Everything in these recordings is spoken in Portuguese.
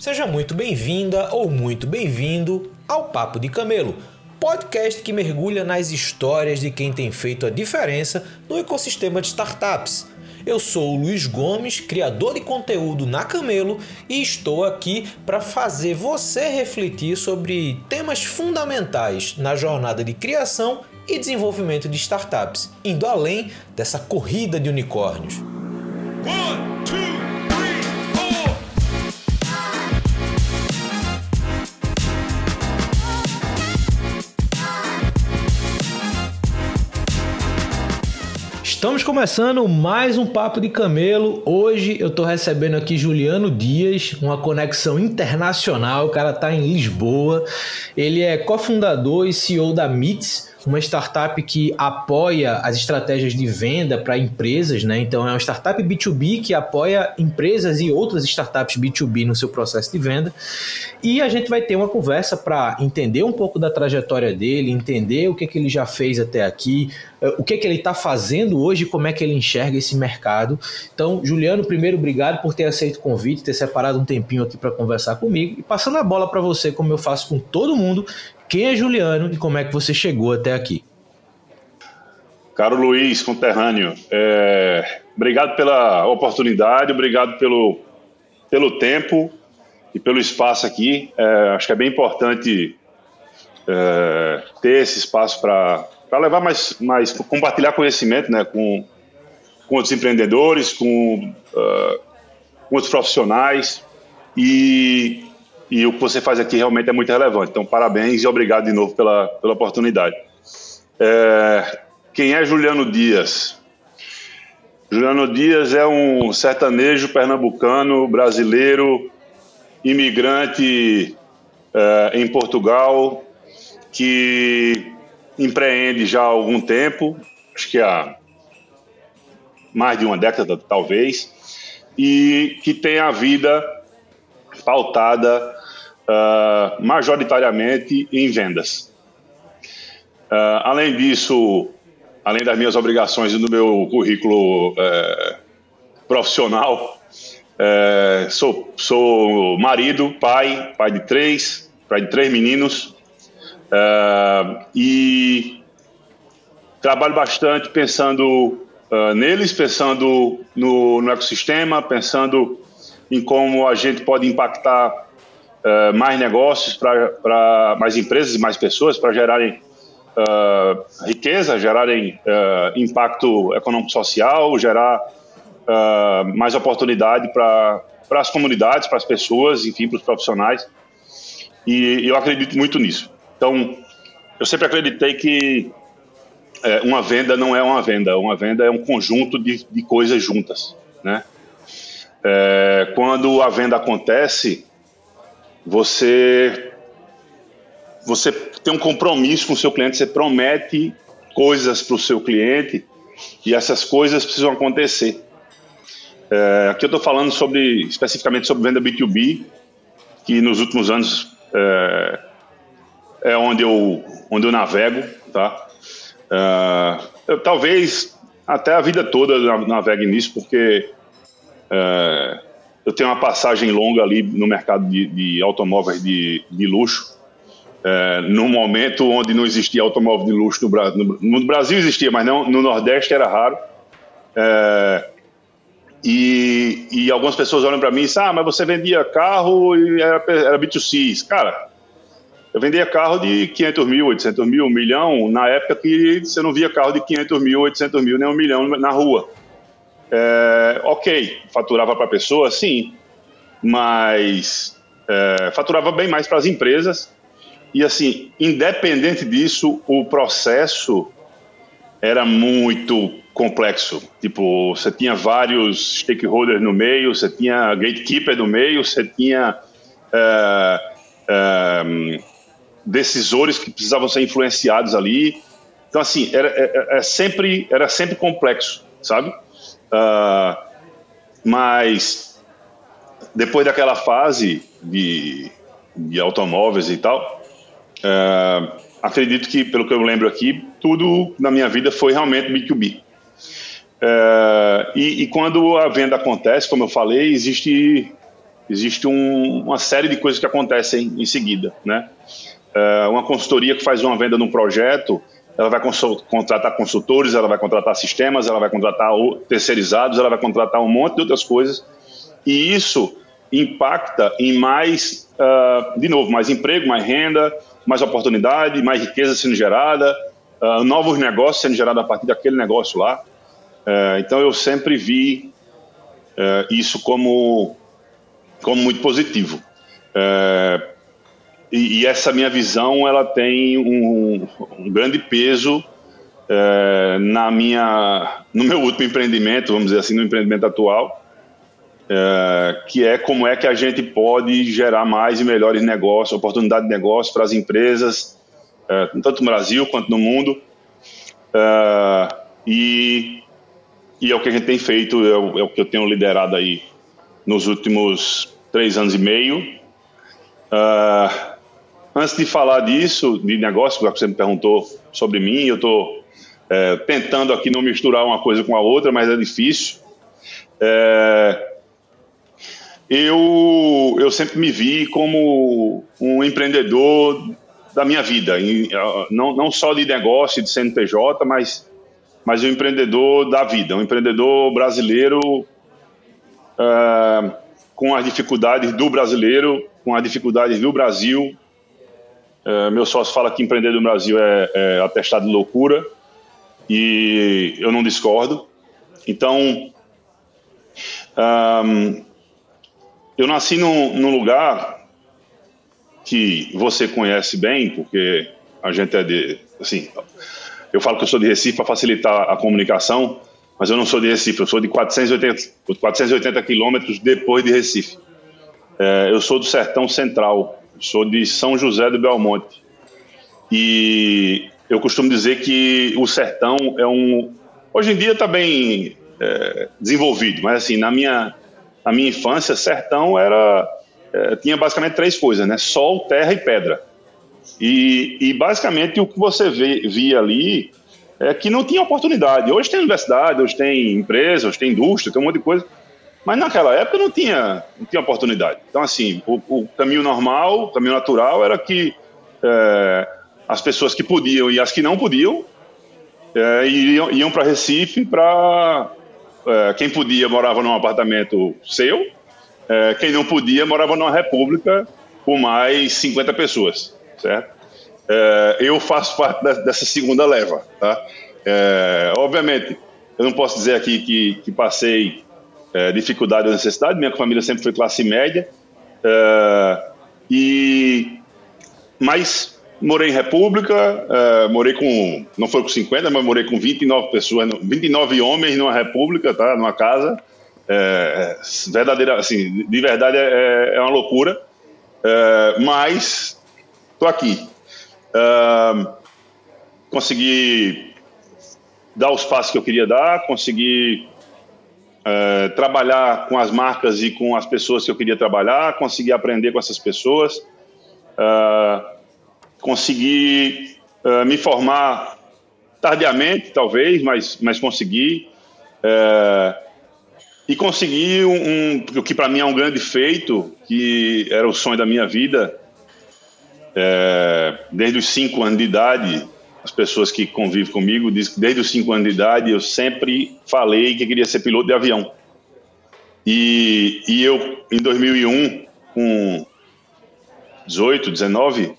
Seja muito bem-vinda ou muito bem-vindo ao Papo de Camelo, podcast que mergulha nas histórias de quem tem feito a diferença no ecossistema de startups. Eu sou o Luiz Gomes, criador de conteúdo na Camelo, e estou aqui para fazer você refletir sobre temas fundamentais na jornada de criação e desenvolvimento de startups, indo além dessa corrida de unicórnios. One, Estamos começando mais um Papo de Camelo. Hoje eu estou recebendo aqui Juliano Dias, uma conexão internacional. O cara está em Lisboa. Ele é cofundador e CEO da MITS, uma startup que apoia as estratégias de venda para empresas, né? Então é uma startup B2B que apoia empresas e outras startups B2B no seu processo de venda. E a gente vai ter uma conversa para entender um pouco da trajetória dele, entender o que, que ele já fez até aqui, eh, o que, que ele está fazendo hoje, como é que ele enxerga esse mercado. Então, Juliano, primeiro, obrigado por ter aceito o convite, ter separado um tempinho aqui para conversar comigo e passando a bola para você, como eu faço com todo mundo, quem é Juliano e como é que você chegou até aqui? Caro Luiz, conterrâneo, é, obrigado pela oportunidade, obrigado pelo, pelo tempo e pelo espaço aqui. É, acho que é bem importante é, ter esse espaço para levar mais, mais, compartilhar conhecimento né, com, com outros empreendedores, com, uh, com outros profissionais. E e o que você faz aqui realmente é muito relevante. Então, parabéns e obrigado de novo pela, pela oportunidade. É, quem é Juliano Dias? Juliano Dias é um sertanejo pernambucano, brasileiro, imigrante é, em Portugal, que empreende já há algum tempo, acho que há mais de uma década talvez, e que tem a vida pautada uh, majoritariamente em vendas. Uh, além disso, além das minhas obrigações e do meu currículo uh, profissional, eh, sou, sou marido, pai, pai de três, pai de três meninos, e trabalho bastante pensando neles, pensando no, no ecossistema, pensando em como a gente pode impactar uh, mais negócios para mais empresas e mais pessoas para gerarem uh, riqueza, gerarem uh, impacto econômico-social, gerar mais oportunidade para as comunidades, para as pessoas, enfim, para os profissionais. E eu acredito muito nisso. Então, eu sempre acreditei que é, uma venda não é uma venda, uma venda é um conjunto de, de coisas juntas, né? É, quando a venda acontece, você você tem um compromisso com o seu cliente, você promete coisas para o seu cliente e essas coisas precisam acontecer. É, aqui eu estou falando sobre especificamente sobre venda B2B, que nos últimos anos é, é onde eu onde eu navego, tá? É, eu, talvez até a vida toda navegue nisso, porque é, eu tenho uma passagem longa ali no mercado de, de automóveis de, de luxo, é, momento onde não existia automóvel de luxo no Brasil. No, no Brasil existia, mas não, no Nordeste era raro. É, e, e, algumas pessoas olham para mim e dizem: Ah, mas você vendia carro e era, era B2C. Cara, eu vendia carro de 500 mil, 800 mil, um milhão, na época que você não via carro de 500 mil, 800 mil, nem um milhão na rua. É, ok, faturava para a pessoa, sim, mas é, faturava bem mais para as empresas. E assim, independente disso, o processo era muito complexo. Tipo, você tinha vários stakeholders no meio, você tinha gatekeeper no meio, você tinha é, é, decisores que precisavam ser influenciados ali. Então, assim, era, era, é, é sempre, era sempre complexo, sabe? Uh, mas depois daquela fase de, de automóveis e tal, uh, acredito que, pelo que eu lembro aqui, tudo na minha vida foi realmente B2B. Uh, ah, e, e, quando a venda acontece, como eu falei, existe existe um, uma série de coisas que acontecem em seguida, né? Uma consultoria que faz uma venda num projeto, ela vai contratar consultores, ela vai contratar sistemas, ela vai contratar terceirizados, ela vai contratar um monte de outras coisas, e isso impacta em mais, uh, de novo, mais emprego, mais renda, mais oportunidade, mais riqueza sendo gerada, uh, novos negócios sendo gerados a partir daquele negócio lá. Uh, então eu sempre vi isso como, como muito positivo. E, e, essa minha visão ela tem um, um grande peso na minha, no meu último empreendimento, vamos dizer assim, no empreendimento atual, é, que é como é que a gente pode gerar mais e melhores negócios, oportunidade de negócio para as empresas, é, tanto no Brasil quanto no mundo. É, e, e, é o que a gente tem feito, é o, é o, que eu tenho liderado aí nos últimos três anos e meio. É, antes de falar disso, de negócio, que você me perguntou sobre mim, eu estou é, tentando aqui não misturar uma coisa com a outra, mas é difícil. É, eu, eu sempre me vi como um empreendedor da minha vida, não, não só de negócio, de CNPJ, mas, mas um empreendedor da vida, um empreendedor brasileiro uh, com as dificuldades do brasileiro, com as dificuldades do Brasil. Uh, meu sócio fala que empreender no Brasil é, é atestado de loucura e eu não discordo. Então, eu nasci num, num lugar que você conhece bem, porque a gente é de. Assim, eu falo que eu sou de Recife para facilitar a comunicação, mas eu não sou de Recife, eu sou de 480, 480 quilômetros depois de Recife. É, eu sou do Sertão Central, sou de São José do Belmonte. E eu costumo dizer que o sertão é um. Hoje em dia está bem é, desenvolvido, mas assim, na minha, a minha infância, sertão era é, tinha basicamente três coisas, né? Sol, terra e pedra. E, e basicamente o que você vê, via ali é que não tinha oportunidade. Hoje tem universidade, hoje tem empresa, hoje tem indústria, tem um monte de coisa. Mas naquela época não tinha, não tinha oportunidade. Então, assim, o, o caminho normal, o caminho natural era que é, as pessoas que podiam e as que não podiam é, iam, iam para Recife para é, quem podia morava num apartamento seu, é, quem não podia morava numa república com mais 50 pessoas, certo? É, eu faço parte dessa segunda leva, tá? É, obviamente, eu não posso dizer aqui que, que passei é, dificuldade ou necessidade, minha família sempre foi classe média, é, e mas morei em República, uh, morei com, não foi com 50, mas morei com 29 pessoas, 29 homens numa República, tá? Numa casa. É, verdadeira, assim, de verdade é, é, é uma loucura, é, mas tô aqui. consegui dar os passos que eu queria dar, consegui trabalhar com as marcas e com as pessoas que eu queria trabalhar, consegui aprender com essas pessoas. Uh, consegui uh, me formar tardiamente, talvez, mas, mas consegui. Uh, e consegui um, um o que para mim é um grande feito, que era o sonho da minha vida, é, desde os cinco anos de idade, as pessoas que convivem comigo dizem que desde os cinco anos de idade eu sempre falei que queria ser piloto de avião. E, e eu, em 2001, com 18, 19,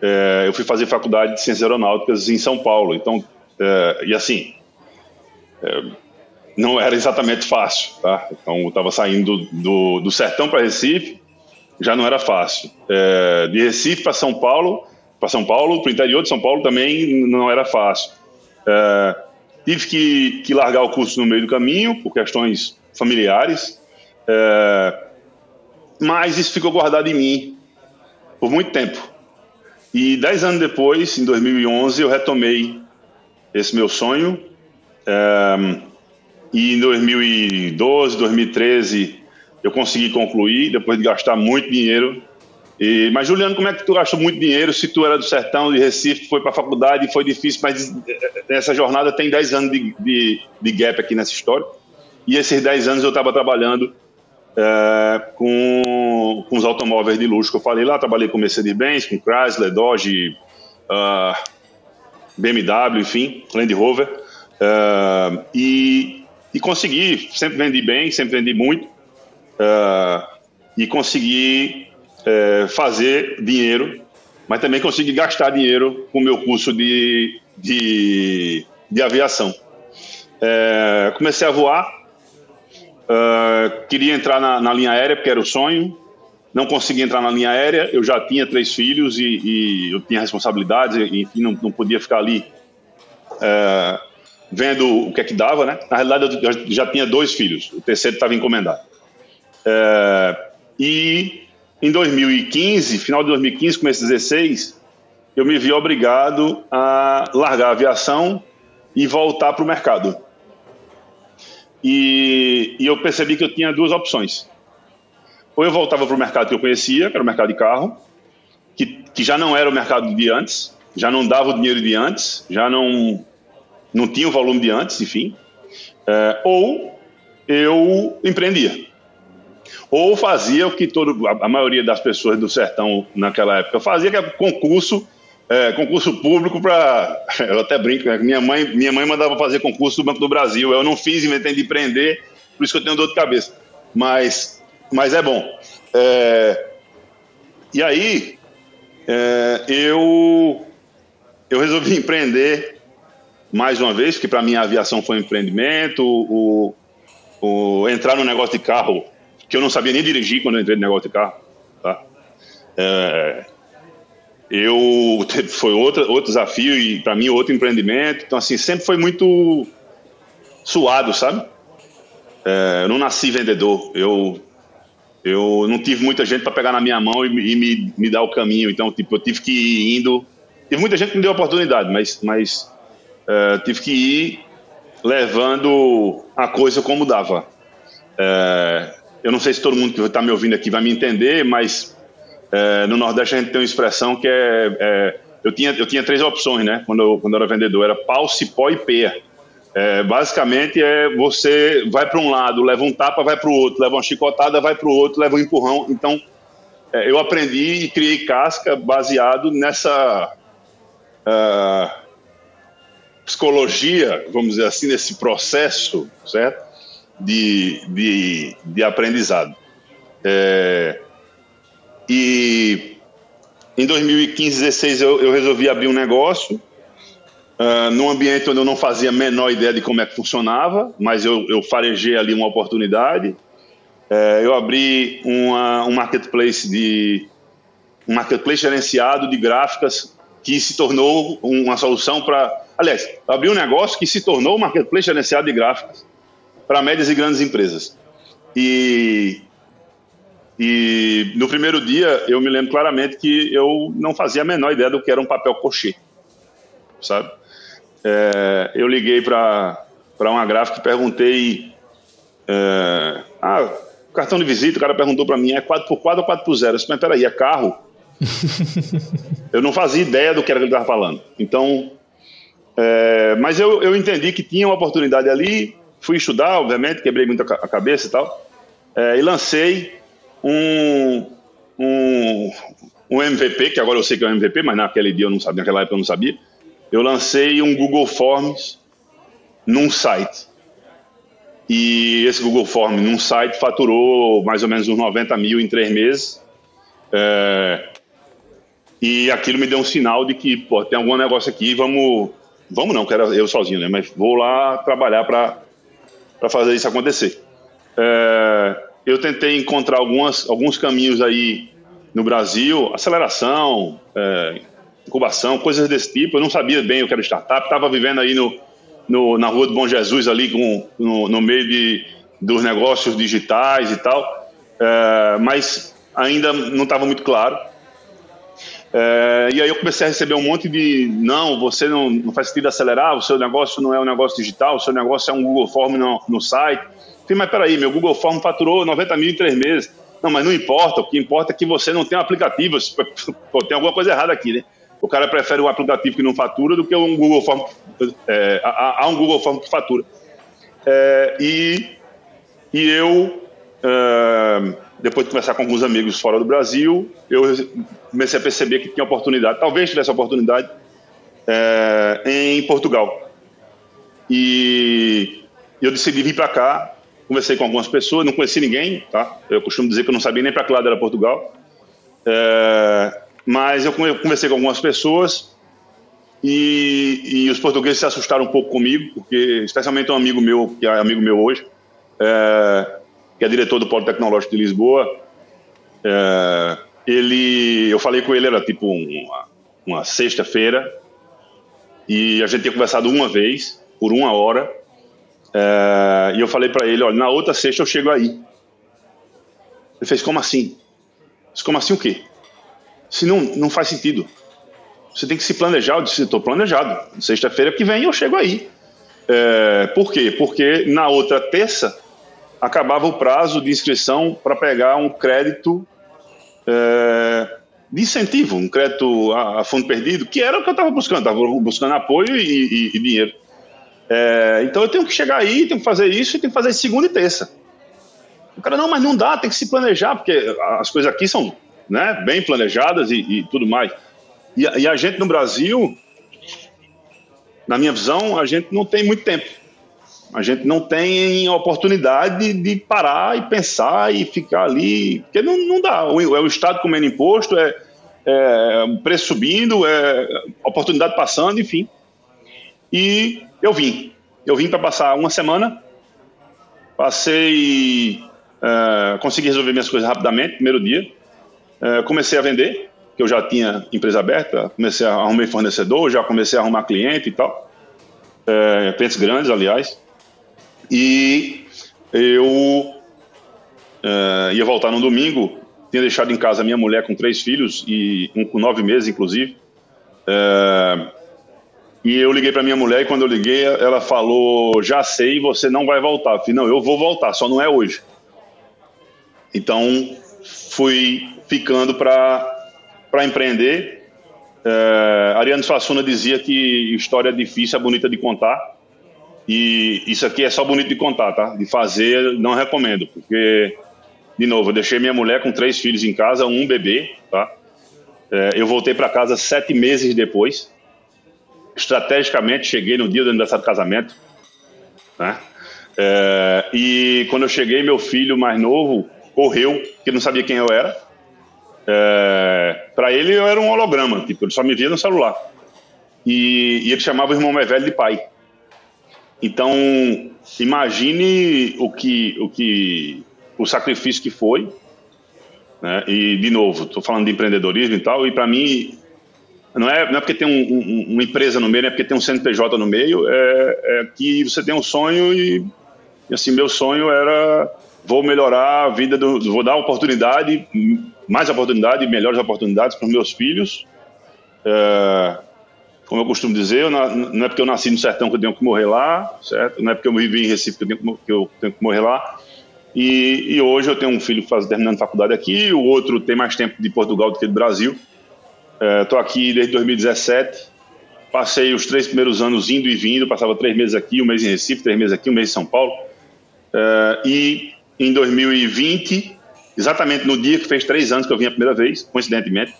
é, eu fui fazer faculdade de ciências aeronáuticas em São Paulo. Então, é, e assim, é, não era exatamente fácil, tá? Então, eu estava saindo do, do sertão para Recife, já não era fácil. É, de Recife para São Paulo, para São Paulo, para o interior de São Paulo também não era fácil. É, tive que, que, largar o curso no meio do caminho por questões familiares, é, mas isso ficou guardado em mim por muito tempo. E dez anos depois, em 2011, eu retomei esse meu sonho. É, e em 2012, 2013, eu consegui concluir, depois de gastar muito dinheiro. E, mas, Juliano, como é que tu gastou muito dinheiro se tu era do sertão, de Recife, foi para a faculdade e foi difícil, mas essa jornada tem 10 anos de, de, de, gap aqui nessa história. E esses 10 anos eu estava trabalhando é, com, com os automóveis de luxo que eu falei lá. Trabalhei com Mercedes-Benz, com Chrysler, Dodge, uh, ah, BMW, enfim, Land Rover. Uh, e, e consegui, sempre vendi bem, sempre vendi muito. Uh, e consegui uh, fazer dinheiro, mas também consegui gastar dinheiro com o meu curso de, de, de aviação. comecei a voar, Uh, queria entrar na, na, linha aérea porque era o sonho. Não consegui entrar na linha aérea. Eu já tinha três filhos e, e eu tinha responsabilidades. E, não, não, podia ficar ali uh, vendo o que é que dava, né? Na realidade, eu já, tinha dois filhos. O terceiro estava encomendado. Uh, e em 2015, final de 2015, começo de 2016, eu me vi obrigado a largar a aviação e voltar para o mercado. E, e eu percebi que eu tinha duas opções. Ou eu voltava para o mercado que eu conhecia, que era o mercado de carro, que, que já não era o mercado de antes, já não dava o dinheiro de antes, já não, não tinha o volume de antes, enfim. É, ou eu empreendia. Ou fazia o que todo, a, maioria das pessoas do sertão naquela época fazia, que era concurso é, concurso público para. Eu até brinco, né? minha, mãe, minha mãe mandava fazer concurso do Banco do Brasil. Eu não fiz, inventei de empreender, por isso que eu tenho dor de cabeça. Mas, mas é bom. É, e aí, é, eu, eu resolvi empreender mais uma vez, que para mim a aviação foi um empreendimento, o, o, entrar no negócio de carro, que eu não sabia nem dirigir quando eu entrei no negócio de carro. Tá? É, eu foi outro, outro desafio e para mim outro empreendimento. Então assim sempre foi muito suado, sabe? É, eu não nasci vendedor. Eu eu não tive muita gente para pegar na minha mão e, e, me, me dar o caminho. Então tipo eu tive que ir indo. Teve muita gente que me deu oportunidade, mas mas é, tive que ir levando a coisa como dava. É, eu não sei se todo mundo que está me ouvindo aqui vai me entender, mas é, no Nordeste a gente tem uma expressão que é, é, eu, tinha, eu tinha três opções, né? Quando eu, quando eu era vendedor, era pau, cipó e peia. É, basicamente é você vai para um lado, leva um tapa, vai para o outro, leva uma chicotada, vai para o outro, leva um empurrão. Então é, eu aprendi e criei casca baseado nessa uh, psicologia, vamos dizer assim, nesse processo, certo? De, de, de aprendizado. É, e em 2015, 16 eu, eu resolvi abrir um negócio uh, num ambiente onde eu não fazia a menor ideia de como é que funcionava, mas eu, eu farejei ali uma oportunidade. Uh, eu abri uma, um marketplace de um marketplace gerenciado de gráficas que se tornou uma solução para, aliás, abri um negócio que se tornou um marketplace gerenciado de gráficas para médias e grandes empresas. E e no primeiro dia, eu me lembro claramente que eu não fazia a menor ideia do que era um papel cochê, sabe? É, eu liguei para uma gráfica e perguntei: é, Ah, cartão de visita, o cara perguntou para mim: é 4x4 ou 4x0? Eu disse, mas peraí, é carro? eu não fazia ideia do que era que ele estava falando. Então, é, mas eu, eu entendi que tinha uma oportunidade ali, fui estudar, obviamente, quebrei muito a cabeça e tal, é, e lancei um, um, um MVP, que agora eu sei que é um MVP, mas naquele dia eu não sabia, naquela época eu não sabia. Eu lancei um Google Forms num site. E esse Google Forms num site faturou mais ou menos uns 90 mil em três meses. É, e aquilo me deu um sinal de que, pô, tem algum negócio aqui, vamos. Vamos não, que era eu sozinho, né? Mas vou lá trabalhar para fazer isso acontecer. É, eu tentei encontrar algumas, alguns caminhos aí no Brasil, aceleração, é, incubação, coisas desse tipo. Eu não sabia bem o que era startup, estava vivendo aí no, no, na Rua do Bom Jesus, ali com, no, no meio de, dos negócios digitais e tal, é, mas ainda não estava muito claro. É, e aí eu comecei a receber um monte de não, você não, não faz sentido acelerar, o seu negócio não é um negócio digital, o seu negócio é um Google Form no, no site. Falei, mas peraí, meu Google Form faturou 90 mil em três meses. Não, mas não importa, o que importa é que você não tem um aplicativo. Tem alguma coisa errada aqui, né? O cara prefere um aplicativo que não fatura do que um Google Form. É, um Google Form que fatura. É, e, e eu uh, depois de conversar com alguns amigos fora do Brasil, eu comecei a perceber que tinha oportunidade, talvez tivesse oportunidade, uh, em Portugal. E eu decidi vir para cá, conversei com algumas pessoas, não conheci ninguém, tá? Eu costumo dizer que eu não sabia nem para que lado era Portugal. Uh, mas eu conversei com algumas pessoas e, e, os portugueses se assustaram um pouco comigo, porque especialmente um amigo meu, que é amigo meu hoje, é, que é diretor do Polo Tecnológico de Lisboa, é, ele, eu falei com ele, era tipo uma, uma sexta-feira, e a gente tinha conversado uma vez, por uma hora, é, e eu falei para ele, olha, na outra sexta eu chego aí. Ele fez, como assim? Disse, como assim o quê? Se não, não faz sentido. Você tem que se planejar. Eu disse, estou planejado. Sexta-feira que vem eu chego aí. É, por quê? Porque na outra terça acabava o prazo de inscrição para pegar um crédito é, de incentivo, um crédito a, a, fundo perdido, que era o que eu estava buscando. Estava buscando apoio e, e, e dinheiro. É, então eu tenho que chegar aí, tenho que fazer isso e tenho que fazer segunda e terça. O cara, não, mas não dá, tem que se planejar, porque as coisas aqui são né, bem planejadas e, e tudo mais. E, e, a gente no Brasil, na minha visão, a gente não tem muito tempo. A gente não tem oportunidade de parar e pensar e ficar ali, porque não, não dá. É o Estado comendo imposto, é, é preço subindo, é oportunidade passando, enfim. E eu vim. Eu vim para passar uma semana, passei, é, consegui resolver minhas coisas rapidamente, primeiro dia. É, comecei a vender, que eu já tinha empresa aberta, comecei a arrumar fornecedor, já comecei a arrumar cliente e tal, é, clientes grandes, aliás, e eu é, ia voltar no domingo, tinha deixado em casa minha mulher com três filhos e um com nove meses, inclusive, é, e eu liguei para minha mulher e quando eu liguei, ela falou: Já sei, você não vai voltar. Eu falei: Não, eu vou voltar, só não é hoje. Então, fui ficando para empreender. É, Ariano Suassuna dizia que história difícil, é bonita de contar. E isso aqui é só bonito de contar, tá? De fazer, não recomendo, porque, de novo, eu deixei minha mulher com três filhos em casa, um bebê, tá? É, eu voltei para casa sete meses depois. Estrategicamente, cheguei no dia do aniversário do casamento, né? É, e quando eu cheguei, meu filho mais novo correu, que não sabia quem eu era é, para ele eu era um holograma, tipo, ele só me via no celular. E, e, ele chamava o irmão mais velho de pai. Então, imagine o que o que o sacrifício que foi. Né? E de novo, estou falando de empreendedorismo e tal, e para mim não é, não é porque tem um, um, uma empresa no meio, não é porque tem um CNPJ no meio, é, é que você tem um sonho e, e assim, meu sonho era vou melhorar a vida do, vou dar oportunidade mais oportunidade, melhores oportunidades para os meus filhos. É, como eu costumo dizer, não é porque eu nasci no sertão que eu tenho que morrer lá, certo? Não é porque eu vivi em Recife que eu tenho que, eu tenho que morrer lá. E, e, hoje eu tenho um filho faz, terminando faculdade aqui, o outro tem mais tempo de Portugal do que do Brasil. Estou é, aqui desde 2017. Passei os três primeiros anos indo e vindo, passava três meses aqui, um mês em Recife, três meses aqui, um mês em São Paulo. É, e em 2020 exatamente no dia que fez três anos que eu vim a primeira vez, coincidentemente,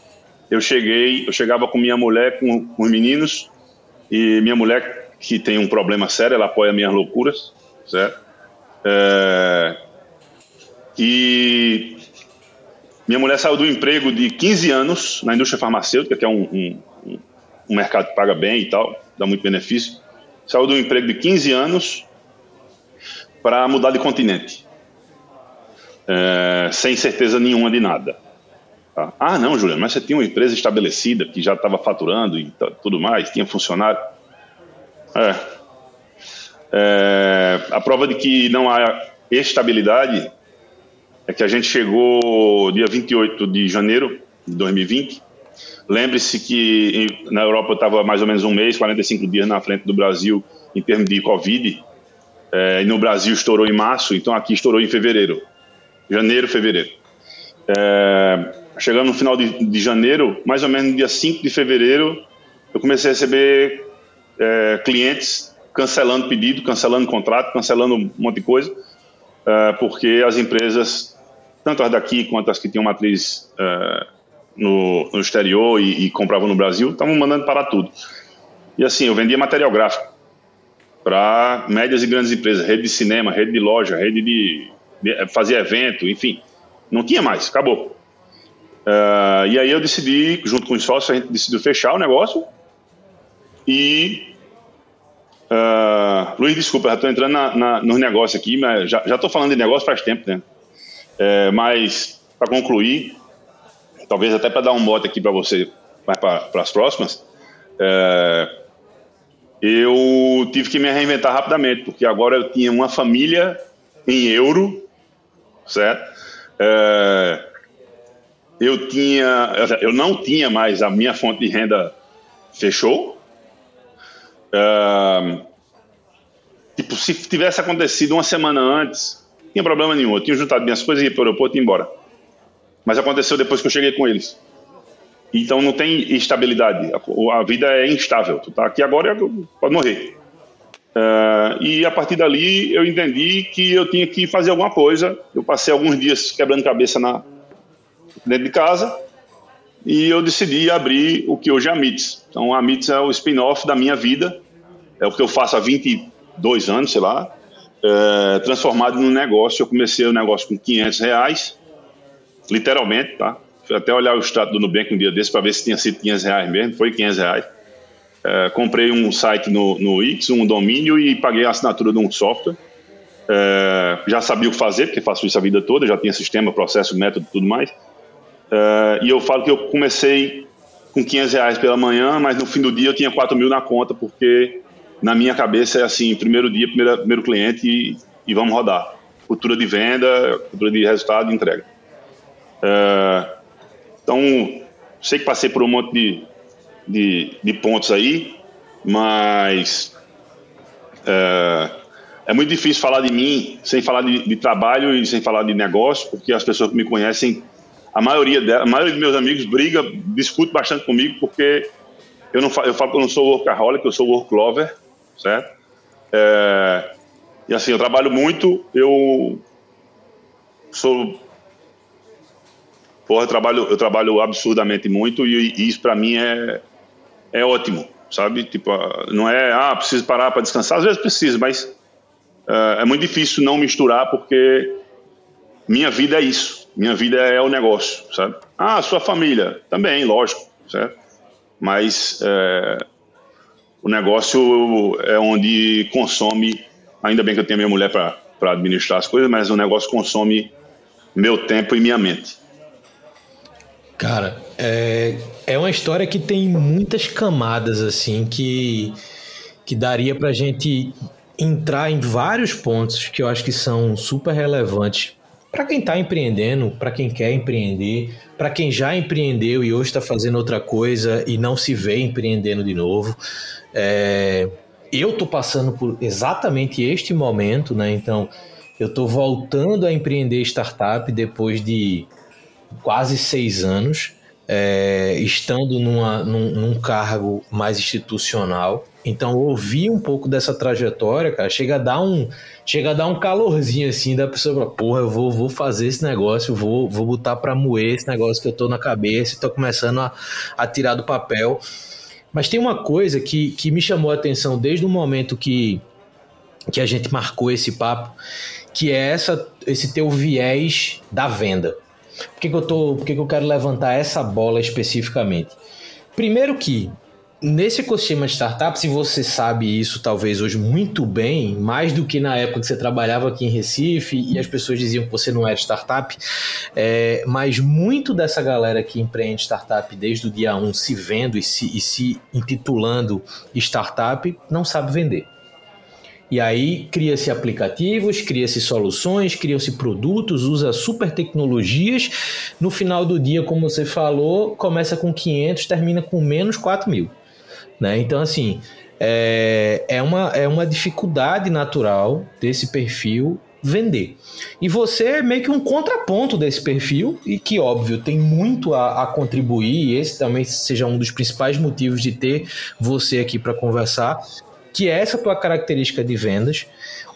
eu cheguei, eu chegava com minha mulher, com, com os meninos, e minha mulher, que tem um problema sério, ela apoia minhas loucuras, certo? É, e minha mulher saiu do emprego de 15 anos na indústria farmacêutica, que é um, um, um mercado que paga bem e tal, dá muito benefício. Saiu do emprego de 15 anos para mudar de continente é, sem certeza nenhuma de nada. Tá? Ah, não, Juliano, mas você tinha uma empresa estabelecida que já estava faturando e tudo mais, tinha funcionário. É. é. A prova de que não há estabilidade é que a gente chegou dia 28 de janeiro de 2020. Lembre-se que na Europa eu estava mais ou menos um mês, 45 dias na frente do Brasil em termos de Covid. É, no Brasil estourou em março, então aqui estourou em fevereiro janeiro, fevereiro. É, chegando no final de, de, janeiro, mais ou menos no dia 5 de fevereiro, eu comecei a receber é, clientes cancelando pedido, cancelando contrato, cancelando um monte de coisa. uh, porque as empresas, tanto as daqui quanto as que tinham matriz uh, no, no, exterior e, e, compravam no Brasil, estavam mandando parar tudo. E assim, eu vendia material gráfico para médias e grandes empresas, rede de cinema, rede de loja, rede de, de fazer evento, enfim. Não tinha mais, acabou. Uh, e aí eu decidi, junto com os sócios, a gente decidiu fechar o negócio e Uh, Luiz, desculpa, já estou entrando na, na, nos negócios aqui, mas já estou falando de negócio faz tempo, né? É, mas, para concluir, talvez até para dar um mote aqui para você, para as próximas, é, eu tive que me reinventar rapidamente, porque agora eu tinha uma família em euro, certo? É, eu tinha, eu não tinha mais a minha fonte de renda fechou, Uh, tipo, se tivesse acontecido uma semana antes, não tinha problema nenhum. Eu tinha juntado minhas coisas, ia para o aeroporto e ia embora. Mas aconteceu depois que eu cheguei com eles. Então não tem estabilidade. A, a vida é instável. Tu tá aqui agora pode morrer. Uh, e a partir dali eu entendi que eu tinha que fazer alguma coisa. Eu passei alguns dias quebrando cabeça na, dentro de casa e eu decidi abrir o que hoje é a MITS. Então a MITS é o spin-off da minha vida é o que eu faço há 22 anos, sei lá, é, transformado num negócio. Eu comecei o negócio com 500 reais, literalmente, tá? Fui até olhar o extrato do Nubank um dia desse para ver se tinha sido 500 reais mesmo, foi 500 reais. É, comprei um site no, no um domínio e paguei a assinatura de um software. É, já sabia o que fazer, porque faço isso a vida toda, já tinha sistema, processo, método tudo mais. É, e eu falo que eu comecei com 500 reais pela manhã, mas no fim do dia eu tinha 4 mil na conta, porque na minha cabeça é assim, primeiro dia, primeiro, primeiro cliente e, e vamos rodar. Cultura de venda, cultura de resultado e entrega. É, então, sei que passei por um monte de, de, de pontos aí, mas é, é, muito difícil falar de mim sem falar de, de, trabalho e sem falar de negócio, porque as pessoas que me conhecem, a maioria, dela, a maioria dos meus amigos briga, discute bastante comigo, porque eu, não, eu falo que eu não sou workaholic, eu sou work lover, certo? É, e assim, eu trabalho muito, eu sou. Porra, eu trabalho, eu trabalho absurdamente muito e, e isso para mim é, é ótimo, sabe? Tipo, não é, ah, preciso parar para descansar, às vezes preciso, mas é, é muito difícil não misturar porque minha vida é isso, minha vida é o negócio, sabe? Ah, sua família, também, lógico, certo? Mas é, o negócio é onde consome, ainda bem que eu tenho minha mulher para administrar as coisas, mas o negócio consome meu tempo e minha mente. Cara, é, é uma história que tem muitas camadas, assim, que, que daria pra gente entrar em vários pontos que eu acho que são super relevantes para quem está empreendendo, para quem quer empreender, para quem já empreendeu e hoje está fazendo outra coisa e não se vê empreendendo de novo. É, eu estou passando por exatamente este momento, né? Então, eu estou voltando a empreender startup depois de quase seis anos, é, estando numa, num, num, cargo mais institucional. Então, ouvir um pouco dessa trajetória, cara, chega a dar um, chega a dar um calorzinho assim da pessoa, porra, eu vou, vou fazer esse negócio, vou, vou botar para moer esse negócio que eu tô na cabeça, estou começando a, a tirar do papel. Mas tem uma coisa que, que me chamou a atenção desde o momento que, que a gente marcou esse papo, que é essa, esse teu viés da venda. Por que, que eu, tô, por que, que eu quero levantar essa bola especificamente? Primeiro que nesse ecossistema de startup, se você sabe isso talvez hoje muito bem, mais do que na época que você trabalhava aqui em Recife e as pessoas diziam que você não era startup, é, mas muito dessa galera que empreende startup desde o dia 1 se vendo e se, e se intitulando startup não sabe vender. E aí cria-se aplicativos, cria-se soluções, criam-se produtos, usa super tecnologias. No final do dia, como você falou, começa com 500, termina com menos 4 mil. Né? Então, assim, é, é, uma, é uma dificuldade natural desse perfil vender. E você é meio que um contraponto desse perfil, e que, óbvio, tem muito a, a contribuir, e esse também seja um dos principais motivos de ter você aqui para conversar, que é essa tua característica de vendas,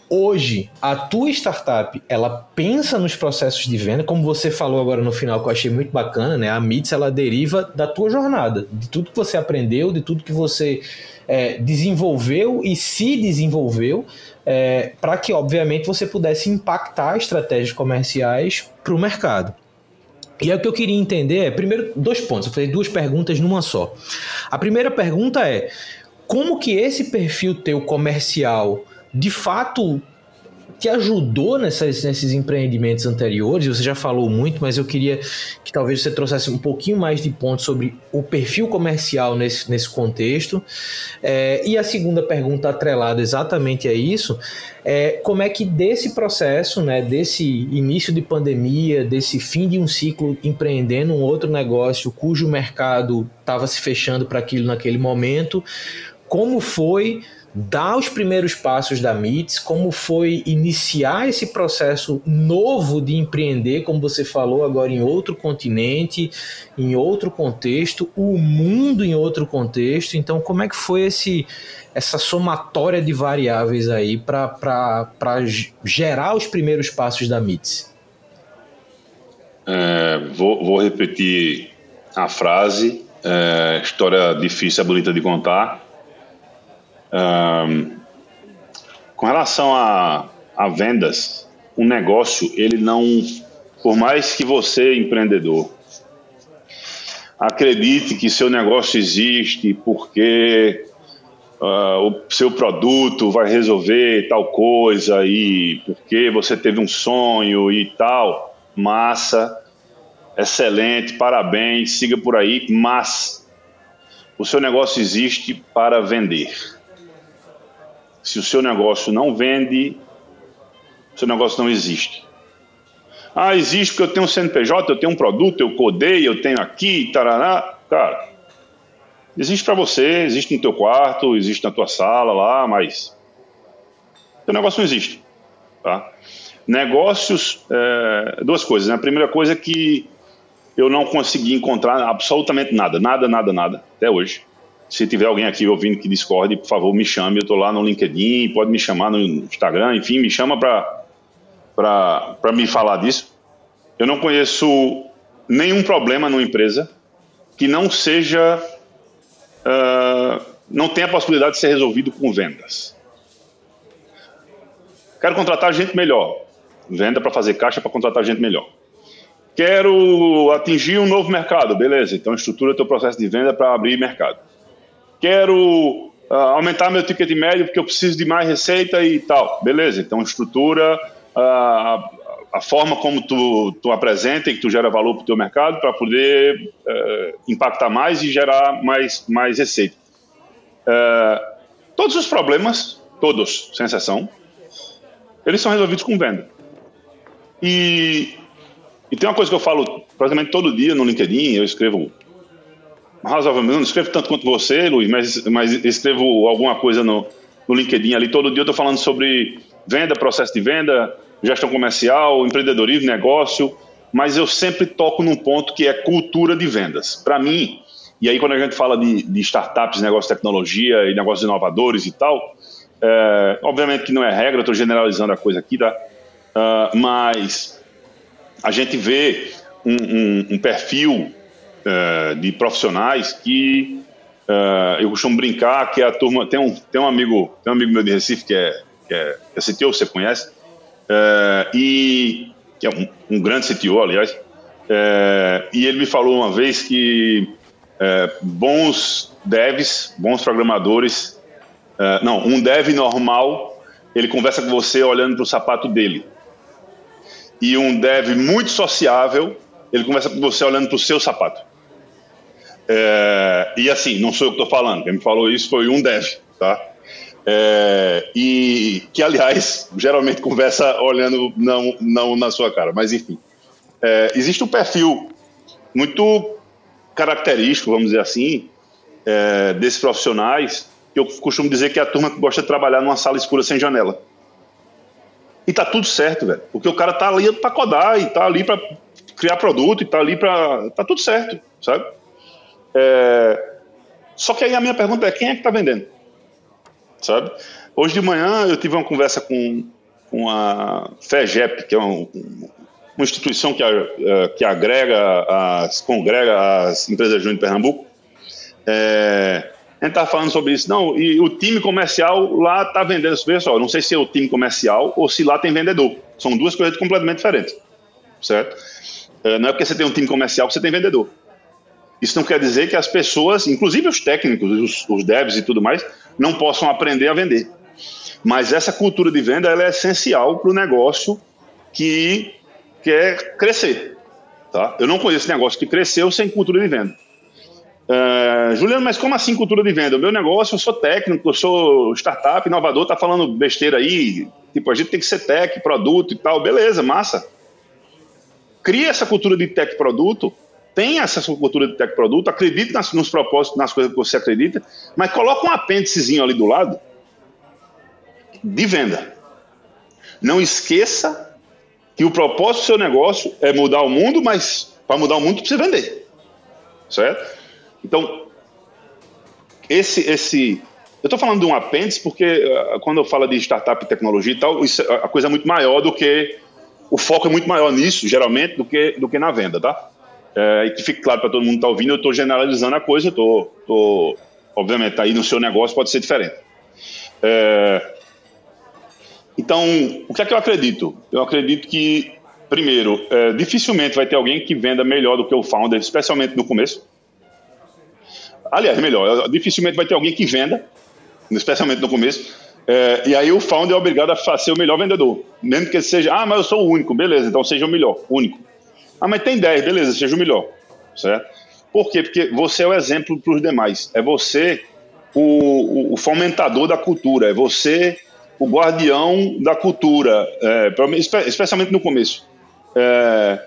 hoje a tua startup ela pensa nos processos de venda, como você falou agora no final, que eu achei muito bacana, né? A MITS ela deriva da tua jornada, de tudo que você aprendeu, de tudo que você é, desenvolveu e se desenvolveu, é, para que, obviamente, você pudesse impactar estratégias comerciais para o mercado. E aí o que eu queria entender é, primeiro, dois pontos. Eu falei duas perguntas numa só. A primeira pergunta é: como que esse perfil teu comercial de fato te ajudou nessas, nesses empreendimentos anteriores? Você já falou muito, mas eu queria que talvez você trouxesse um pouquinho mais de pontos sobre o perfil comercial nesse, nesse contexto. É, e a segunda pergunta atrelada exatamente a isso é como é que desse processo, né, desse início de pandemia, desse fim de um ciclo empreendendo um outro negócio cujo mercado estava se fechando para aquilo naquele momento, como foi dar os primeiros passos da MITS, como foi iniciar esse processo novo de empreender, como você falou agora, em outro continente, em outro contexto, o mundo em outro contexto. Então, como é que foi esse essa somatória de variáveis aí para gerar os primeiros passos da MITS? É, vou, vou, repetir a frase. É, história difícil, é bonita de contar um, com relação a, a vendas, um negócio, ele não, por mais que você, empreendedor, acredite que seu negócio existe porque uh, o seu produto vai resolver tal coisa e porque você teve um sonho e tal, massa, excelente, parabéns, siga por aí, mas o seu negócio existe para vender. Se o seu negócio não vende, seu negócio não existe. Ah, existe porque eu tenho um CNPJ, eu tenho um produto, eu codei, eu tenho aqui, tarará. Cara, existe para você, existe no teu quarto, existe na tua sala lá, mas seu negócio não existe. Tá? Negócios, é, duas coisas. Né? A primeira coisa é que eu não consegui encontrar absolutamente nada, nada, nada, nada, até hoje. Se tiver alguém aqui ouvindo que discorde, por favor, me chame. Eu estou lá no LinkedIn, pode me chamar no Instagram, enfim, me chama para me falar disso. Eu não conheço nenhum problema numa empresa que não seja. Uh, não tenha a possibilidade de ser resolvido com vendas. Quero contratar gente melhor. Venda para fazer caixa para contratar gente melhor. Quero atingir um novo mercado, beleza. Então estrutura teu processo de venda para abrir mercado quero uh, aumentar meu ticket médio porque eu preciso de mais receita e tal. Beleza, então estrutura uh, a, a, forma como tu, tu apresenta e que tu gera valor para o teu mercado para poder uh, impactar mais e gerar mais, mais receita. Uh, todos os problemas, todos, sem exceção, eles são resolvidos com venda. E, e tem uma coisa que eu falo praticamente todo dia no LinkedIn, eu escrevo razoavelmente, não escrevo tanto quanto você, Luiz, mas, mas escrevo alguma coisa no, no LinkedIn ali. Todo dia eu estou falando sobre venda, processo de venda, gestão comercial, empreendedorismo, negócio, mas eu sempre toco num ponto que é cultura de vendas. Para mim, e aí quando a gente fala de, de startups, negócio de tecnologia e negócios inovadores e tal, é, obviamente que não é regra, estou generalizando a coisa aqui, tá? Uh, mas a gente vê um, um, um perfil uh, de profissionais que uh, eu costumo brincar que a turma tem um tem um amigo tem um amigo meu de Recife que é que é, é CTO, você conhece e que é um, um grande CTO aliás e ele me falou uma vez que bons devs bons programadores não um dev normal ele conversa com você olhando para o sapato dele e um dev muito sociável ele conversa com você olhando para o seu sapato. É, e assim, não sou eu que estou falando, quem me falou isso foi um dev, tá? É, e que, aliás, geralmente conversa olhando não, não na sua cara, mas enfim. É, existe um perfil muito característico, vamos dizer assim, é, desses profissionais, que eu costumo dizer que é a turma que gosta de trabalhar numa sala escura sem janela. E tá tudo certo, velho. Porque o cara tá ali para codar e tá ali para criar produto e tá ali para tá tudo certo, sabe? É... Só que aí a minha pergunta é: quem é que está vendendo? Sabe? Hoje de manhã eu tive uma conversa com com a FEGEP, que é uma, uma instituição que, a, que agrega, as, congrega as empresas de Pernambuco. É, a gente estava falando sobre isso. Não, e o time comercial lá está vendendo. Pessoal, não sei se é o time comercial ou se lá tem vendedor. São duas coisas completamente diferentes. Certo? É, não é porque você tem um time comercial que você tem vendedor. Isso não quer dizer que as pessoas, inclusive os técnicos, os, os devs e tudo mais, não possam aprender a vender. Mas essa cultura de venda é essencial para o negócio que quer crescer. Tá? Eu não conheço negócio que cresceu sem cultura de venda. Uh, Juliano, mas como assim cultura de venda? O meu negócio, eu sou técnico, eu sou startup, inovador, tá falando besteira aí. Tipo, a gente tem que ser tech, produto e tal. Beleza, massa. Cria essa cultura de tech produto tenha essa cultura de tech produto, acredite nas, nos propósitos, nas coisas que você acredita, mas coloca um apêndicezinho ali do lado de venda. Não esqueça que o propósito do seu negócio é mudar o mundo, mas para mudar o mundo precisa vender. Certo? Então, esse, esse eu estou falando de um apêndice porque uh, quando eu falo de startup e tecnologia e tal, isso, a coisa é muito maior do que. O foco é muito maior nisso, geralmente, do que, do que na venda, tá? É, e que fique claro para todo mundo que está ouvindo, eu estou generalizando a coisa, tô, tô, obviamente, aí no seu negócio pode ser diferente. É, então, o que é que eu acredito? Eu acredito que, primeiro, é, dificilmente vai ter alguém que venda melhor do que o founder, especialmente no começo. Aliás, melhor, dificilmente vai ter alguém que venda, especialmente no começo, é, e aí o founder é obrigado a ser o melhor vendedor. Mesmo que seja, ah, mas eu sou o único, beleza, então seja o melhor, único. Ah, mas tem 10, beleza, seja o melhor. Certo? Por quê? Porque você é o exemplo para os demais. É você o, o, fomentador da cultura. É você o guardião da cultura. É, especialmente no começo. É,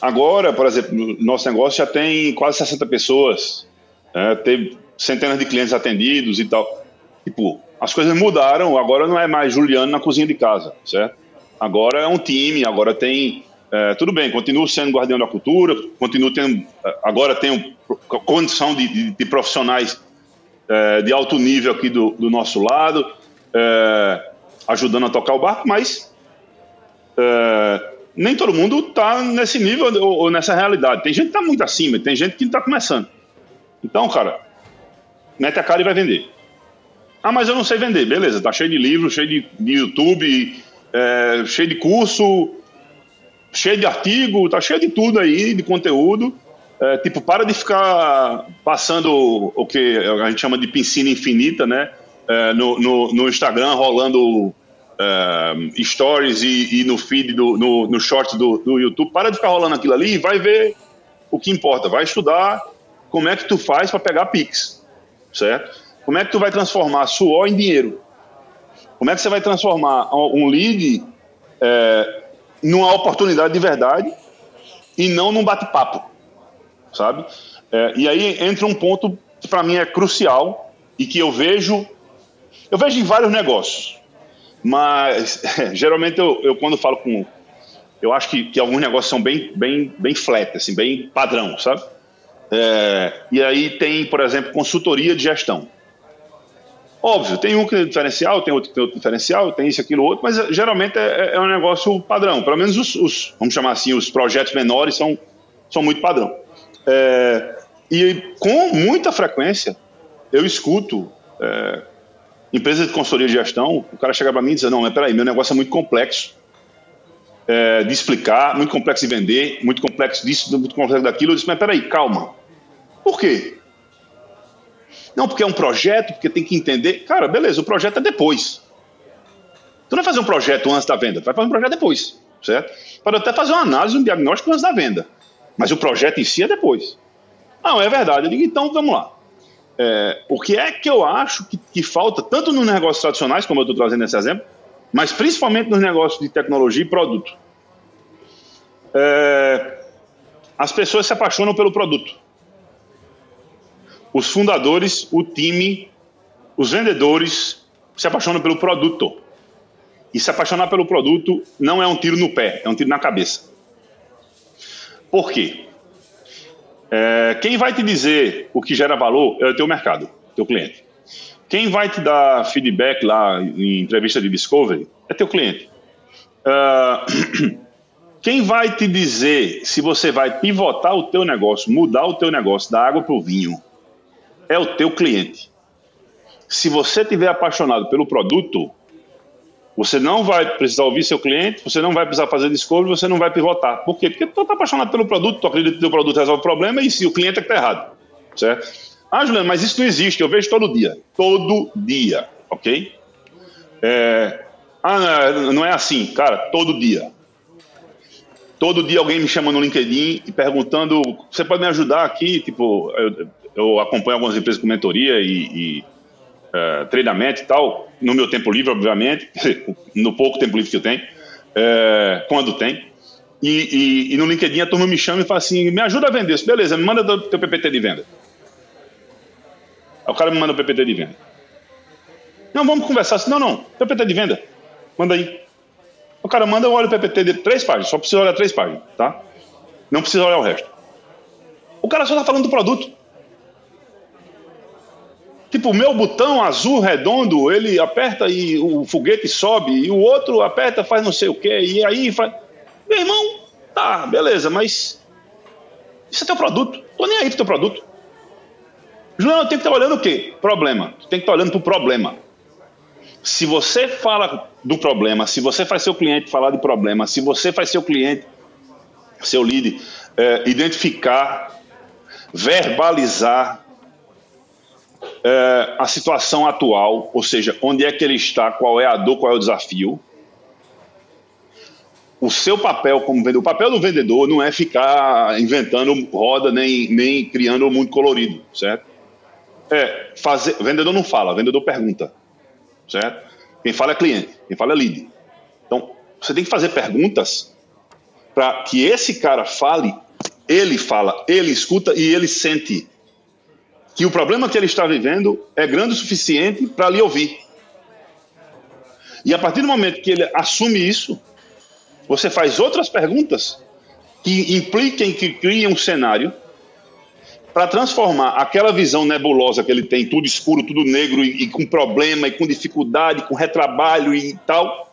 agora, por exemplo, nosso negócio já tem quase 60 pessoas. É, teve centenas de clientes atendidos e tal. Tipo, as coisas mudaram. Agora não é mais Juliano na cozinha de casa, certo? Agora é um time, agora tem é, tudo bem, continuo sendo guardião da cultura, continuo tendo, é, agora tenho condição de, de, de profissionais é, de alto nível aqui do, do nosso lado, é, ajudando a tocar o barco, mas é, nem todo mundo está nesse nível ou, ou, nessa realidade. Tem gente que está muito acima, tem gente que está começando. Então, cara, mete a cara e vai vender. Ah, mas eu não sei vender. Beleza, tá cheio de livro, cheio de, de YouTube, é, cheio de curso, cheio de artigo, tá cheio de tudo aí, de conteúdo. É, tipo, para de ficar passando o que a gente chama de piscina infinita, né? É, no, no, no, Instagram, rolando é, stories e, e, no feed, do, no, no short do, do YouTube. Para de ficar rolando aquilo ali e vai ver o que importa. Vai estudar como é que tu faz para pegar Pix, certo? Como é que tu vai transformar suor em dinheiro? Como é que você vai transformar um lead é, numa oportunidade de verdade e não num bate-papo, sabe? É, e aí entra um ponto que para mim é crucial e que eu vejo, eu vejo em vários negócios, mas geralmente eu, eu, quando falo com, eu acho que, que alguns negócios são bem, bem, bem flat, assim, bem padrão, sabe? É, e aí tem, por exemplo, consultoria de gestão. Óbvio, tem um que é diferencial, tem outro que tem outro diferencial, tem isso, aquilo, outro, mas eh, geralmente é, é um negócio padrão. Pelo menos os, os, vamos chamar assim, os projetos menores são, são muito padrão. É, e com muita frequência eu escuto é, empresas de consultoria de gestão, o cara chega para mim e diz, não, mas peraí, meu negócio é muito complexo é, de explicar, muito complexo de vender, muito complexo disso, muito complexo daquilo. Eu disse, mas peraí, calma. Por quê? Não, porque é um projeto, porque tem que entender. Cara, beleza, o projeto é depois. Tu não vai fazer um projeto antes da venda, tu vai fazer um projeto depois, certo? Pode até fazer uma análise, um diagnóstico antes da venda, mas o projeto em si é depois. Não, é verdade. Eu digo, então vamos lá. É, o que é que eu acho que, que falta, tanto nos negócios tradicionais, como eu estou trazendo esse exemplo, mas principalmente nos negócios de tecnologia e produto? É, as pessoas se apaixonam pelo produto os fundadores, o time, os vendedores se apaixonam pelo produto. E se apaixonar pelo produto não é um tiro no pé, é um tiro na cabeça. Por quê? É, quem vai te dizer o que gera valor é o teu mercado, teu cliente. quem vai te dar feedback lá em entrevista de discovery é teu cliente. Uh, quem vai te dizer se você vai pivotar o teu negócio, mudar o teu negócio da água para o vinho, é o teu cliente. Se você estiver apaixonado pelo produto, você não vai precisar ouvir seu cliente, você não vai precisar fazer discovery, você não vai pivotar. Por quê? Porque tu está apaixonado pelo produto, tu acredita que o produto resolve o problema e se o cliente é que está errado. Certo? Ah, Juliano, mas isso não existe, eu vejo todo dia. Todo dia, ok? É... Ah, não é assim, cara, todo dia. Todo dia alguém me chama no LinkedIn e perguntando: você pode me ajudar aqui? Tipo, eu, eu acompanho algumas empresas com mentoria e, e uh, treinamento e tal, no meu tempo livre, obviamente, no pouco tempo livre que eu tenho, uh, quando tem. E, e, e, no LinkedIn a turma me chama e fala assim: me ajuda a vender isso. Beleza, me manda o teu PPT de venda. Aí o cara me manda o PPT de venda. Não, vamos conversar assim. Não, não, PPT de venda. Manda aí. O cara manda, eu olho o PPT de três páginas, só precisa olhar três páginas, tá? Não precisa olhar o resto. O cara só está falando do produto. Tipo, o meu botão azul redondo, ele aperta e o foguete sobe, e o outro aperta, faz não sei o que, e aí faz. Meu irmão, tá, beleza, mas. Isso é teu produto. Tô nem aí pro teu produto. João, eu tenho que estar olhando o quê? Problema. Tu tem que estar olhando pro problema. Se você fala do problema, se você faz seu cliente falar de problema, se você faz seu cliente, seu lead, é, identificar, verbalizar é, a situação atual, ou seja, onde é que ele está, qual é a dor, qual é o desafio. O seu papel como vendedor, o papel do vendedor não é ficar inventando roda nem, nem criando muito colorido, certo? É, fazer, vendedor não fala, vendedor pergunta, certo? Quem fala é cliente, quem fala é lead. Então, você tem que fazer perguntas para que esse cara fale, ele fala, ele escuta e ele sente que o problema que ele está vivendo é grande o suficiente para lhe ouvir. E a partir do momento que ele assume isso, você faz outras perguntas que impliquem que criem um cenário para transformar aquela visão nebulosa que ele tem, tudo escuro, tudo negro e, e, com problema e com dificuldade, com retrabalho e tal,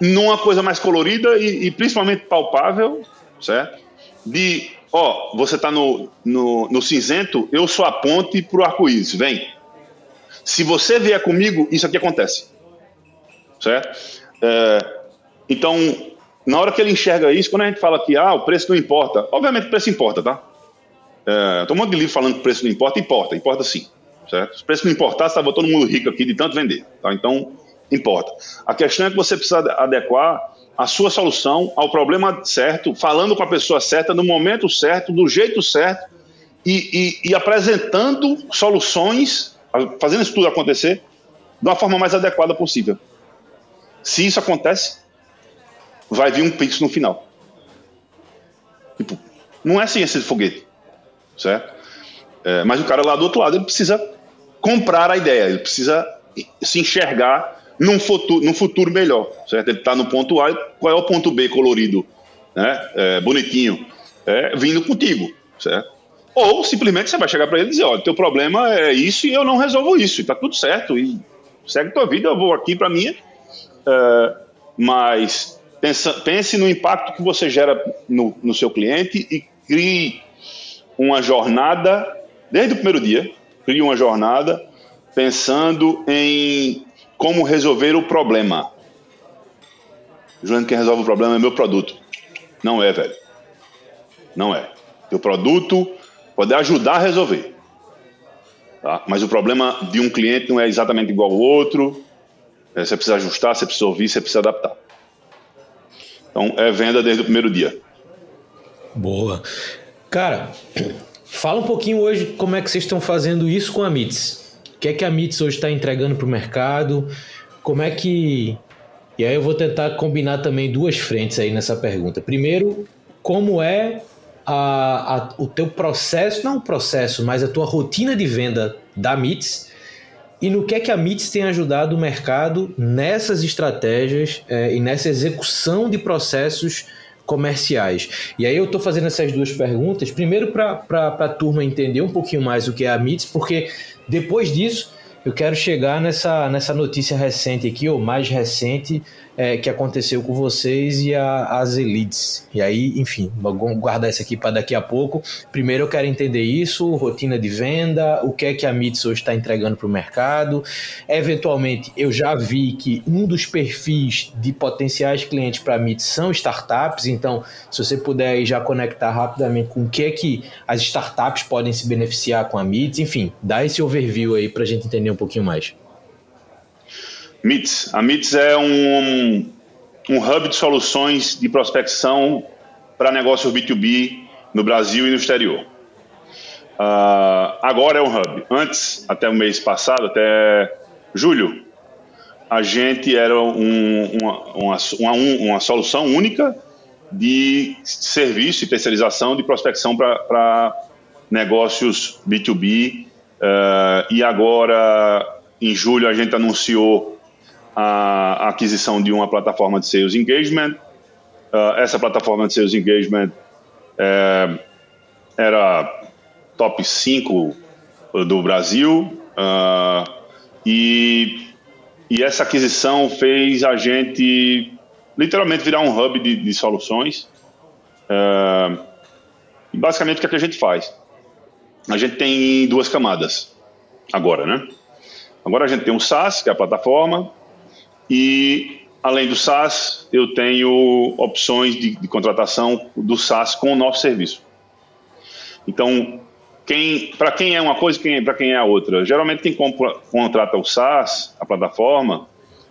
numa coisa mais colorida e, e principalmente palpável, certo? De ó, você está no, no, no, cinzento, eu sou a ponte para o arco-íris, vem. Se você vier comigo, isso aqui acontece. Certo? É, então, na hora que ele enxerga isso, quando a gente fala que ah, o preço não importa, obviamente o preço importa, tá? É, tem um monte de livro falando que o preço não importa, importa, importa sim. Certo? Se o preço não importar, estava todo mundo rico aqui de tanto vender. Tá? Então, importa. A questão é que você precisa adequar a sua solução ao problema certo, falando com a pessoa certa, no momento certo, do jeito certo e, e, e apresentando soluções, fazendo isso tudo acontecer de uma forma mais adequada possível. Se isso acontece, vai vir um pix no final. Tipo, não é ciência de foguete, certo? É, mas o cara lá do outro lado, ele precisa comprar a ideia, ele precisa se enxergar num futuro, num futuro melhor, certo? Ele está no ponto A, qual é o ponto B colorido, né? É, bonitinho, é, vindo contigo, certo? Ou simplesmente você vai chegar para ele e dizer, olha, teu problema é isso e eu não resolvo isso, e tá tudo certo, e segue tua vida, eu vou aqui para minha, é, mas pensa, pense no impacto que você gera no, no seu cliente e crie uma jornada, desde o primeiro dia, crie uma jornada pensando em como resolver o problema. Juliano, quem resolve o problema é meu produto. Não é, velho. Não é. O produto pode ajudar a resolver. Tá? Mas o problema de um cliente não é exatamente igual ao outro. É, você precisa ajustar, você precisa ouvir, você precisa adaptar. Então, é venda desde o primeiro dia. Boa. Cara, fala um pouquinho hoje como é que vocês estão fazendo isso com a MITS que é que a MITS hoje está entregando para o mercado? Como é que. E aí eu vou tentar combinar também duas frentes aí nessa pergunta. Primeiro, como é a, a, o teu processo, não o processo, mas a tua rotina de venda da MITS e no que é que a MITS tem ajudado o mercado nessas estratégias é, e nessa execução de processos comerciais. E aí eu estou fazendo essas duas perguntas, primeiro para a turma entender um pouquinho mais o que é a MITS, porque depois disso, eu quero chegar nessa, nessa notícia recente aqui, ou mais recente, é, que aconteceu com vocês e a, as elites. E aí, enfim, vamos guardar isso aqui para daqui a pouco. Primeiro eu quero entender isso, rotina de venda, o que é que a MITS hoje está entregando para o mercado. Eventualmente, eu já vi que um dos perfis de potenciais clientes para a MITS são startups, então se você puder já conectar rapidamente com o que é que as startups podem se beneficiar com a MITS, enfim, dá esse overview aí para a gente entender um pouquinho mais. MITS. A MITS é um, um hub de soluções de prospecção para negócios B2B no Brasil e no exterior. Uh, agora é um hub. Antes, até o mês passado, até julho, a gente era um, uma, uma, uma, solução única de serviço e terceirização de prospecção para negócios B2B. Uh, e agora, em julho, a gente anunciou a aquisição de uma plataforma de Sales Engagement. Uh, essa plataforma de Sales Engagement é, era top 5 do Brasil uh, e, e essa aquisição fez a gente literalmente virar um hub de, de soluções. Uh, basicamente o que, é que a gente faz? A gente tem duas camadas agora, né? Agora a gente tem um SaaS, que é a plataforma, e, além do SaaS, eu tenho opções de, de contratação do SaaS com o nosso serviço. Então, quem, para quem é uma coisa e para quem é a outra? Geralmente, quem compra, contrata o SaaS, a plataforma,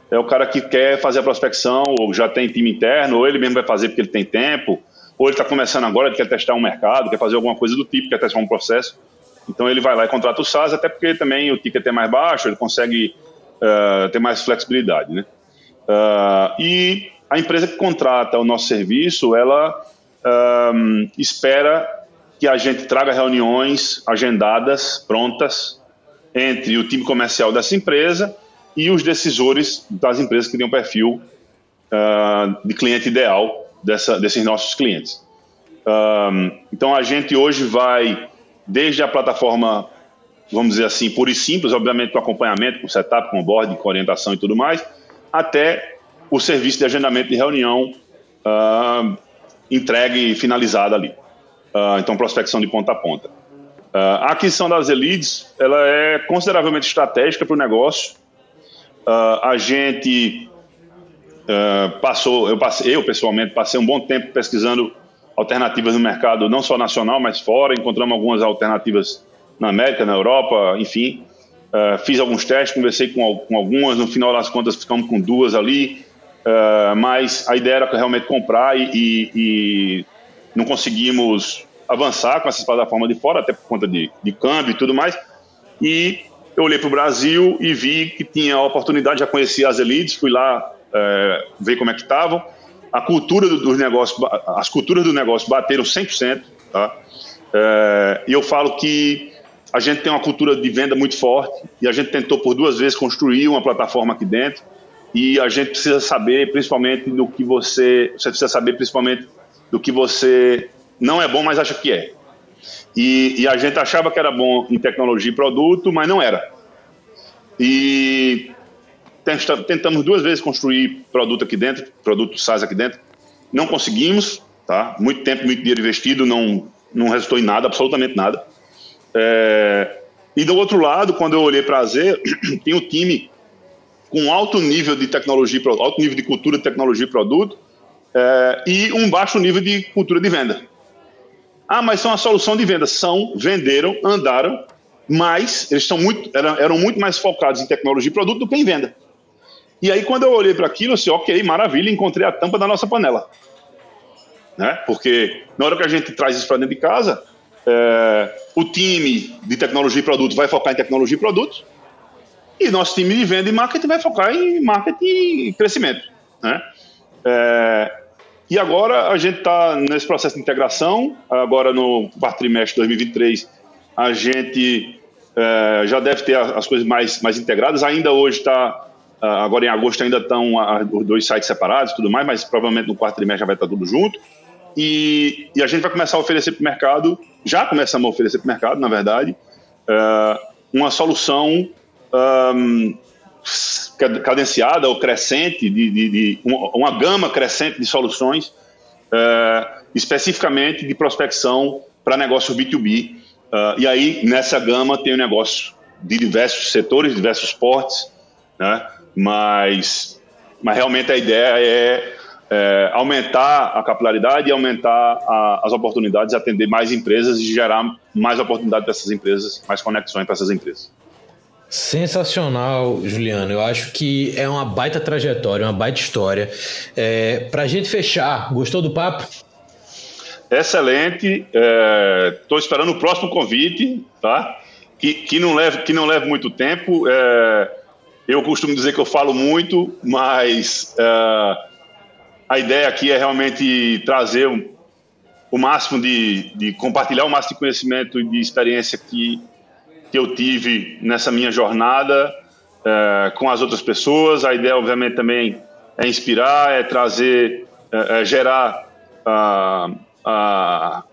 é o cara que quer fazer a prospecção, ou já tem time interno, ou ele mesmo vai fazer porque ele tem tempo, ou ele está começando agora, ele quer testar um mercado, quer fazer alguma coisa do tipo, quer testar um processo. Então ele vai lá e contrata o SaaS, até porque também o ticket é mais baixo, ele consegue uh, ter mais flexibilidade, né? Uh, e a empresa que contrata o nosso serviço, ela um, espera que a gente traga reuniões agendadas, prontas, entre o time comercial dessa empresa e os decisores das empresas que têm um perfil uh, de cliente ideal dessa, desses nossos clientes. Um, então a gente hoje vai desde a plataforma vamos dizer assim, pura e simples, obviamente com acompanhamento, com setup, com board, com orientação e tudo mais, até o serviço de agendamento de reunião uh, entregue e finalizado ali. Uh, então, prospecção de ponta a ponta. Uh, a aquisição das elites ela é consideravelmente estratégica para o negócio. a gente passou, eu, passei, eu pessoalmente passei um bom tempo pesquisando alternativas no mercado, não só nacional, mas fora. Encontramos algumas alternativas na América, na Europa, enfim. Uh, fiz alguns testes, conversei com, com, algumas, no final das contas ficamos com duas ali, uh, mas a ideia era realmente comprar e, e, e, não conseguimos avançar com essas plataformas de fora, até por conta de, de câmbio e tudo mais. E eu olhei para o Brasil e vi que tinha a oportunidade, já conhecia as elites, fui lá uh, ver como é que estavam. A cultura dos do negócios, as culturas do negócio bateram 100%, tá? e eu falo que a gente tem uma cultura de venda muito forte e a gente tentou por duas vezes construir uma plataforma aqui dentro. E a gente precisa saber principalmente do que você você precisa saber principalmente do que você não é bom mas acha que é. E, e a gente achava que era bom em tecnologia e produto mas não era. E tentamos duas vezes construir produto aqui dentro produto SaaS aqui dentro. Não conseguimos tá? Muito tempo muito dinheiro investido não não resultou em nada absolutamente nada é, e do outro lado, quando eu olhei para a Z, tem um time com alto nível de tecnologia, alto nível de cultura de tecnologia e produto é, e um baixo nível de cultura de venda. Ah, mas são a solução de venda. São, venderam, andaram, mas eles são muito, eram, eram muito mais focados em tecnologia e produto do que em venda. E aí, quando eu olhei para aquilo, eu disse, ok, maravilha, encontrei a tampa da nossa panela. Né? Porque na hora que a gente traz isso para dentro de casa, é, o time de tecnologia e produto vai focar em tecnologia e produtos. E nosso time de venda e marketing vai focar em marketing e crescimento. Né? É, e agora a gente está nesse processo de integração. Agora no quarto trimestre de 2023, a gente é, já deve ter as coisas mais, mais integradas. Ainda hoje está, agora em agosto ainda estão os dois sites separados e tudo mais, mas provavelmente no quarto trimestre já vai estar tudo junto. E, e a gente vai começar a oferecer para o mercado, já começamos a oferecer para o mercado, na verdade, uh, uma solução um, cadenciada ou crescente, de, de, de uma, uma, gama crescente de soluções, uh, especificamente de prospecção para negócios B2B. Uh, e aí, nessa gama, tem o um negócio de diversos setores, diversos portes, né? mas, mas realmente a ideia é, é aumentar a capilaridade e aumentar a, as oportunidades, atender mais empresas e gerar mais oportunidade para essas empresas, mais conexões para essas empresas. Sensacional, Juliano. Eu acho que é uma baita trajetória, uma baita história. É, Para a gente fechar, gostou do papo? Excelente. Estou é, esperando o próximo convite, tá? Que, que, não, leve, que não leve muito tempo. É, eu costumo dizer que eu falo muito, mas é, a ideia aqui é realmente trazer o, o máximo de, de compartilhar o máximo de conhecimento e de experiência que que eu tive nessa minha jornada é, com as outras pessoas. A ideia, obviamente, também é inspirar, é trazer, é, é gerar a, a,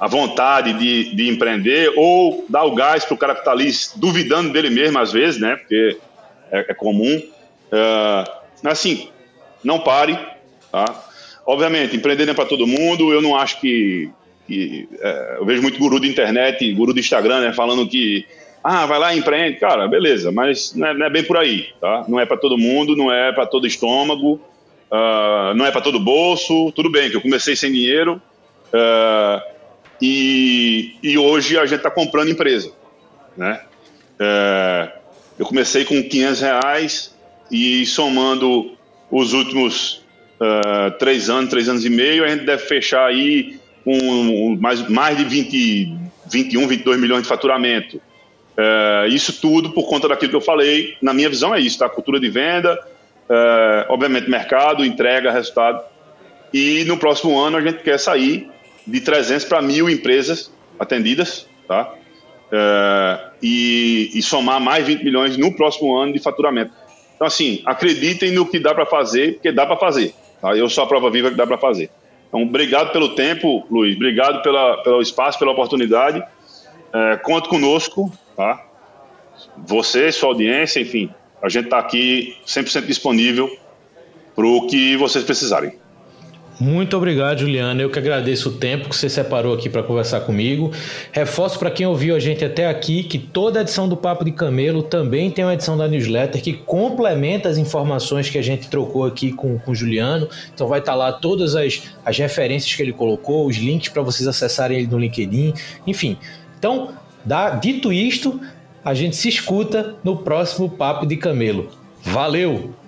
a vontade de, de, empreender ou dar o gás para o cara que está ali duvidando dele mesmo, às vezes, né? Porque é, é comum. Assim, não pare, tá? Obviamente, empreender não é para todo mundo. Eu não acho que que é, eu vejo muito guru de internet, guru do Instagram, né, falando que ah, vai lá e empreende, cara, beleza, mas não é, não é bem por aí, tá? Não é para todo mundo, não é para todo estômago, uh, não é para todo bolso. Tudo bem que eu comecei sem dinheiro uh, e, e hoje a gente está comprando empresa, né? Uh, eu comecei com 500 reais e somando os últimos três anos, três anos e meio, a gente deve fechar aí com mais, mais de 20, 21, 22 milhões de faturamento. É, isso tudo por conta daquilo que eu falei. Na minha visão é isso, tá? Cultura de venda, é, obviamente mercado, entrega, resultado. E no próximo ano a gente quer sair de 300 para mil empresas atendidas, tá? É, e, e, somar mais 20 milhões no próximo ano de faturamento. Então, assim, acreditem no que dá para fazer, porque dá para fazer. Tá? Eu sou a prova viva que dá para fazer. Então, obrigado pelo tempo, Luiz. Obrigado pela, pelo espaço, pela oportunidade. É, conte conosco, tá? Você, sua audiência, enfim, a gente está aqui 100% disponível para o que vocês precisarem. Muito obrigado, Juliana. Eu que agradeço o tempo que você separou aqui para conversar comigo. Reforço para quem ouviu a gente até aqui que toda edição do Papo de Camelo também tem uma edição da newsletter que complementa as informações que a gente trocou aqui com, com o Juliano. Então vai estar tá lá todas as, as referências que ele colocou, os links para vocês acessarem ele no LinkedIn. Enfim, então, dá, dito isto, a gente se escuta no próximo Papo de Camelo. Valeu!